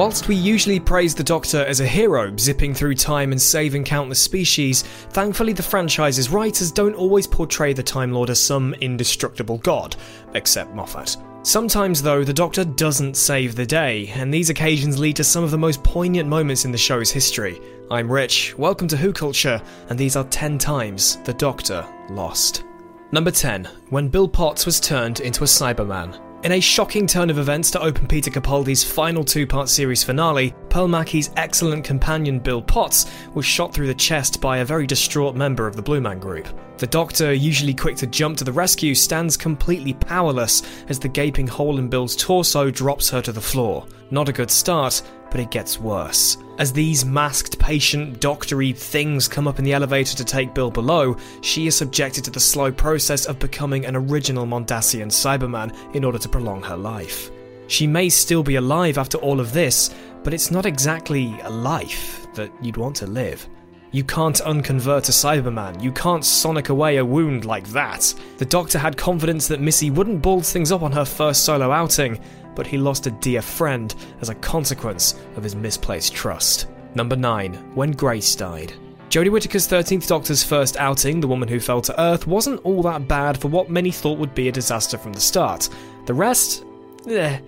Whilst we usually praise the Doctor as a hero, zipping through time and saving countless species, thankfully the franchise's writers don't always portray the Time Lord as some indestructible god, except Moffat. Sometimes, though, the Doctor doesn't save the day, and these occasions lead to some of the most poignant moments in the show's history. I'm Rich, welcome to Who Culture, and these are 10 times the Doctor lost. Number 10, when Bill Potts was turned into a Cyberman. In a shocking turn of events to open Peter Capaldi's final two part series finale, Pearl Mackie's excellent companion Bill Potts was shot through the chest by a very distraught member of the Blue Man Group. The doctor, usually quick to jump to the rescue, stands completely powerless as the gaping hole in Bill's torso drops her to the floor. Not a good start, but it gets worse. As these masked patient doctory things come up in the elevator to take Bill below, she is subjected to the slow process of becoming an original Mondasian Cyberman in order to prolong her life. She may still be alive after all of this, but it's not exactly a life that you'd want to live. You can't unconvert a Cyberman. You can't sonic away a wound like that. The Doctor had confidence that Missy wouldn't bald things up on her first solo outing, but he lost a dear friend as a consequence of his misplaced trust. Number 9. When Grace died. Jodie Whittaker's 13th Doctor's first outing, The Woman Who Fell to Earth, wasn't all that bad for what many thought would be a disaster from the start. The rest? Eh.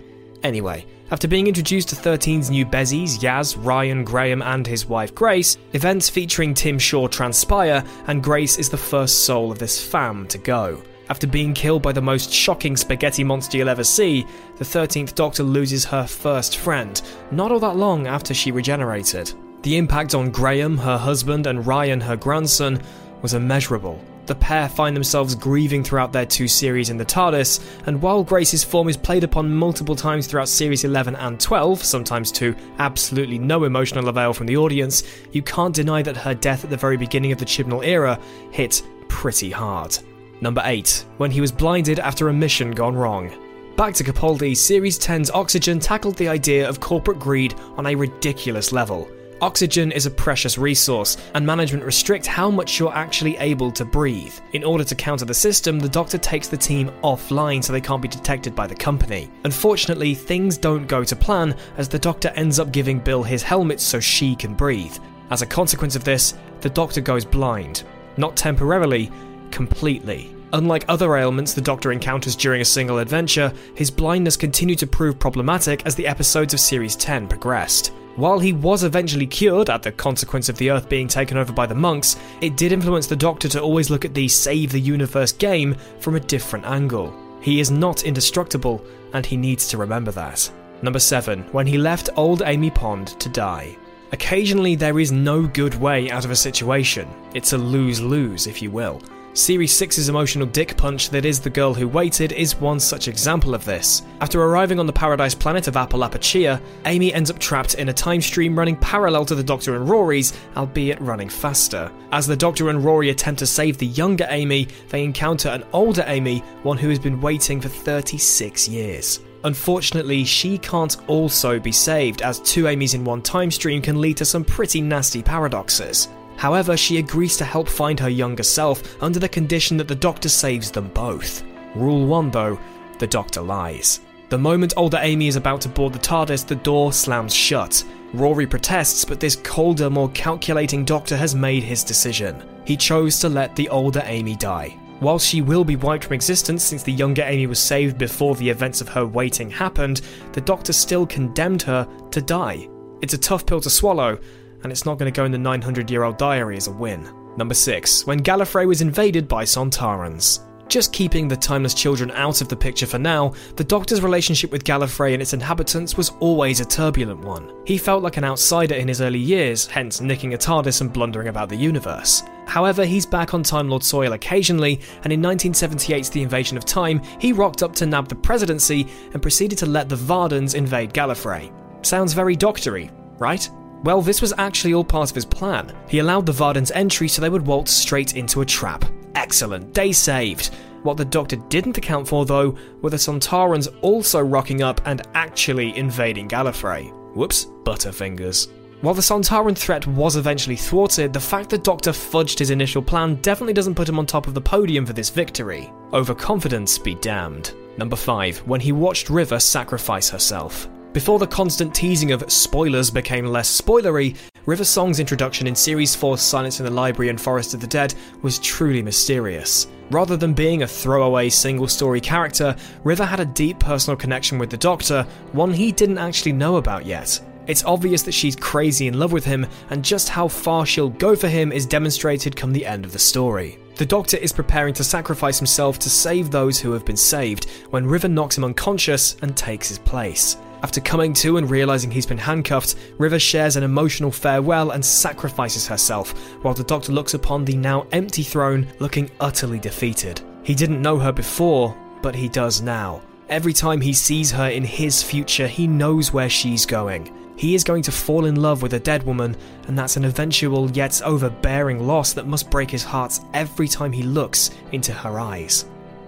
Anyway, after being introduced to 13's new Bezies, Yaz, Ryan, Graham, and his wife Grace, events featuring Tim Shaw transpire, and Grace is the first soul of this fam to go. After being killed by the most shocking spaghetti monster you'll ever see, the 13th Doctor loses her first friend, not all that long after she regenerated. The impact on Graham, her husband, and Ryan, her grandson, was immeasurable. The pair find themselves grieving throughout their two series in the TARDIS, and while Grace's form is played upon multiple times throughout series 11 and 12, sometimes to absolutely no emotional avail from the audience, you can't deny that her death at the very beginning of the Chibnall era hit pretty hard. Number 8. When he was blinded after a mission gone wrong. Back to Capaldi, Series 10's Oxygen tackled the idea of corporate greed on a ridiculous level. Oxygen is a precious resource, and management restrict how much you're actually able to breathe. In order to counter the system, the doctor takes the team offline so they can't be detected by the company. Unfortunately, things don't go to plan as the doctor ends up giving Bill his helmet so she can breathe. As a consequence of this, the doctor goes blind. Not temporarily, completely. Unlike other ailments the Doctor encounters during a single adventure, his blindness continued to prove problematic as the episodes of Series 10 progressed. While he was eventually cured at the consequence of the Earth being taken over by the monks, it did influence the Doctor to always look at the Save the Universe game from a different angle. He is not indestructible, and he needs to remember that. Number 7. When he left old Amy Pond to die. Occasionally, there is no good way out of a situation. It's a lose lose, if you will. Series 6's emotional dick punch that is The Girl Who Waited is one such example of this. After arriving on the paradise planet of Apalapucia, Amy ends up trapped in a time stream running parallel to the Doctor and Rory's, albeit running faster. As the Doctor and Rory attempt to save the younger Amy, they encounter an older Amy, one who has been waiting for 36 years. Unfortunately, she can't also be saved, as two Amys in one time stream can lead to some pretty nasty paradoxes. However, she agrees to help find her younger self under the condition that the Doctor saves them both. Rule 1 though, the Doctor lies. The moment older Amy is about to board the TARDIS, the door slams shut. Rory protests, but this colder, more calculating Doctor has made his decision. He chose to let the older Amy die. While she will be wiped from existence since the younger Amy was saved before the events of her waiting happened, the Doctor still condemned her to die. It's a tough pill to swallow, and it's not going to go in the 900 year old diary as a win. Number 6. When Gallifrey was invaded by Sontarans. Just keeping the timeless children out of the picture for now, the Doctor's relationship with Gallifrey and its inhabitants was always a turbulent one. He felt like an outsider in his early years, hence nicking a TARDIS and blundering about the universe. However, he's back on Time Lord soil occasionally, and in 1978's The Invasion of Time, he rocked up to nab the presidency and proceeded to let the Vardans invade Gallifrey. Sounds very doctory, right? Well, this was actually all part of his plan. He allowed the Vardans entry so they would waltz straight into a trap. Excellent, day saved. What the Doctor didn't account for, though, were the Sontarans also rocking up and actually invading Gallifrey. Whoops, Butterfingers. While the Sontaran threat was eventually thwarted, the fact that Doctor fudged his initial plan definitely doesn't put him on top of the podium for this victory. Overconfidence be damned. Number 5. When he watched River sacrifice herself. Before the constant teasing of spoilers became less spoilery, River Song's introduction in Series 4's Silence in the Library and Forest of the Dead was truly mysterious. Rather than being a throwaway single story character, River had a deep personal connection with the Doctor, one he didn't actually know about yet. It's obvious that she's crazy in love with him, and just how far she'll go for him is demonstrated come the end of the story. The Doctor is preparing to sacrifice himself to save those who have been saved when River knocks him unconscious and takes his place. After coming to and realizing he's been handcuffed, River shares an emotional farewell and sacrifices herself, while the Doctor looks upon the now empty throne looking utterly defeated. He didn't know her before, but he does now. Every time he sees her in his future, he knows where she's going. He is going to fall in love with a dead woman, and that's an eventual yet overbearing loss that must break his heart every time he looks into her eyes.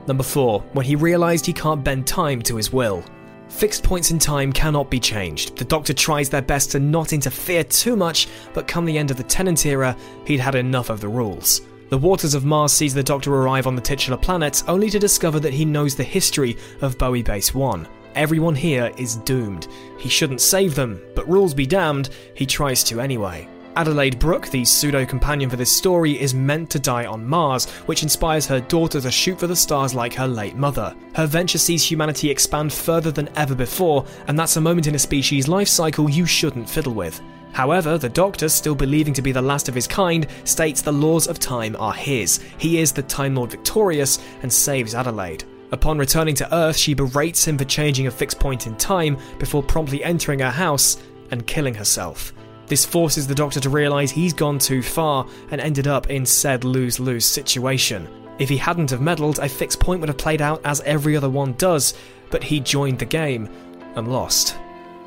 Number 4. When he realised he can't bend time to his will. Fixed points in time cannot be changed. The Doctor tries their best to not interfere too much, but come the end of the Tennant era, he'd had enough of the rules. The Waters of Mars sees the Doctor arrive on the titular planet, only to discover that he knows the history of Bowie Base 1. Everyone here is doomed. He shouldn't save them, but rules be damned, he tries to anyway. Adelaide Brooke, the pseudo companion for this story, is meant to die on Mars, which inspires her daughter to shoot for the stars like her late mother. Her venture sees humanity expand further than ever before, and that's a moment in a species' life cycle you shouldn't fiddle with. However, the Doctor, still believing to be the last of his kind, states the laws of time are his. He is the Time Lord victorious and saves Adelaide. Upon returning to Earth, she berates him for changing a fixed point in time before promptly entering her house and killing herself. This forces the Doctor to realise he's gone too far and ended up in said lose lose situation. If he hadn't have meddled, a fixed point would have played out as every other one does, but he joined the game and lost.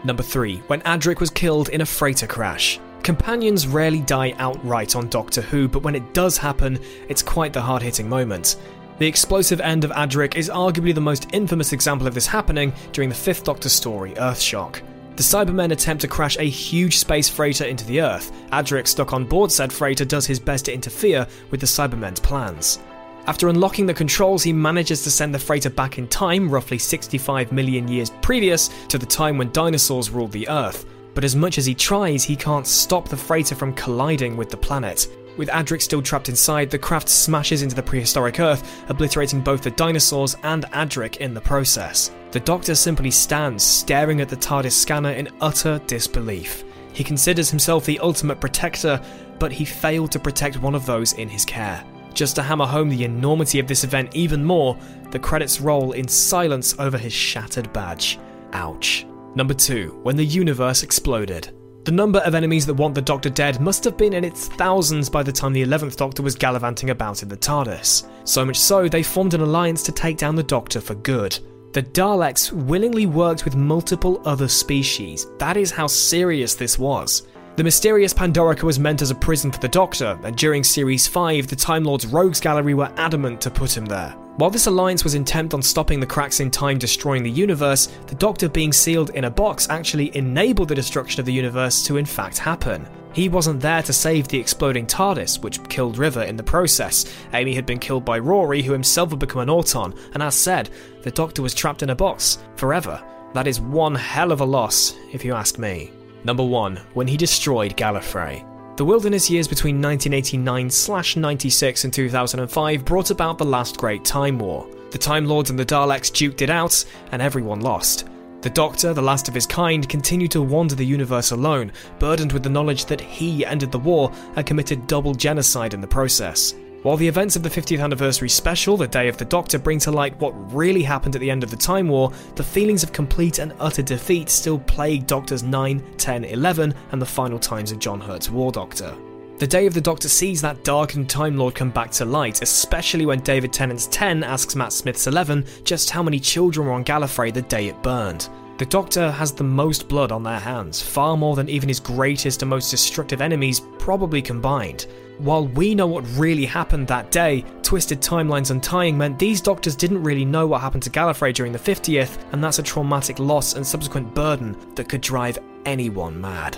Number 3. When Adric was killed in a freighter crash. Companions rarely die outright on Doctor Who, but when it does happen, it's quite the hard hitting moment. The explosive end of Adric is arguably the most infamous example of this happening during the fifth Doctor story, Earthshock. The Cybermen attempt to crash a huge space freighter into the Earth. Adric, stuck on board said freighter, does his best to interfere with the Cybermen's plans. After unlocking the controls, he manages to send the freighter back in time, roughly 65 million years previous to the time when dinosaurs ruled the Earth. But as much as he tries, he can't stop the freighter from colliding with the planet. With Adric still trapped inside, the craft smashes into the prehistoric Earth, obliterating both the dinosaurs and Adric in the process. The Doctor simply stands, staring at the TARDIS scanner in utter disbelief. He considers himself the ultimate protector, but he failed to protect one of those in his care. Just to hammer home the enormity of this event even more, the credits roll in silence over his shattered badge. Ouch. Number 2. When the universe exploded. The number of enemies that want the Doctor dead must have been in its thousands by the time the 11th Doctor was gallivanting about in the TARDIS. So much so, they formed an alliance to take down the Doctor for good. The Daleks willingly worked with multiple other species. That is how serious this was. The mysterious Pandorica was meant as a prison for the Doctor, and during Series 5, the Time Lord's Rogues Gallery were adamant to put him there. While this alliance was intent on stopping the cracks in time destroying the universe, the Doctor being sealed in a box actually enabled the destruction of the universe to in fact happen. He wasn't there to save the exploding TARDIS, which killed River in the process. Amy had been killed by Rory, who himself had become an Auton, and as said, the Doctor was trapped in a box, forever. That is one hell of a loss, if you ask me. Number 1. When he destroyed Gallifrey. The wilderness years between 1989/96 and 2005 brought about the last great Time War. The Time Lords and the Daleks duked it out, and everyone lost. The Doctor, the last of his kind, continued to wander the universe alone, burdened with the knowledge that he ended the war and committed double genocide in the process. While the events of the 50th anniversary special, The Day of the Doctor, bring to light what really happened at the end of the Time War, the feelings of complete and utter defeat still plague Doctors 9, 10, 11, and the final times of John Hurt's War Doctor. The Day of the Doctor sees that darkened Time Lord come back to light, especially when David Tennant's 10 asks Matt Smith's 11 just how many children were on Gallifrey the day it burned. The Doctor has the most blood on their hands, far more than even his greatest and most destructive enemies probably combined. While we know what really happened that day, twisted timelines untying meant these doctors didn't really know what happened to Gallifrey during the 50th, and that's a traumatic loss and subsequent burden that could drive anyone mad.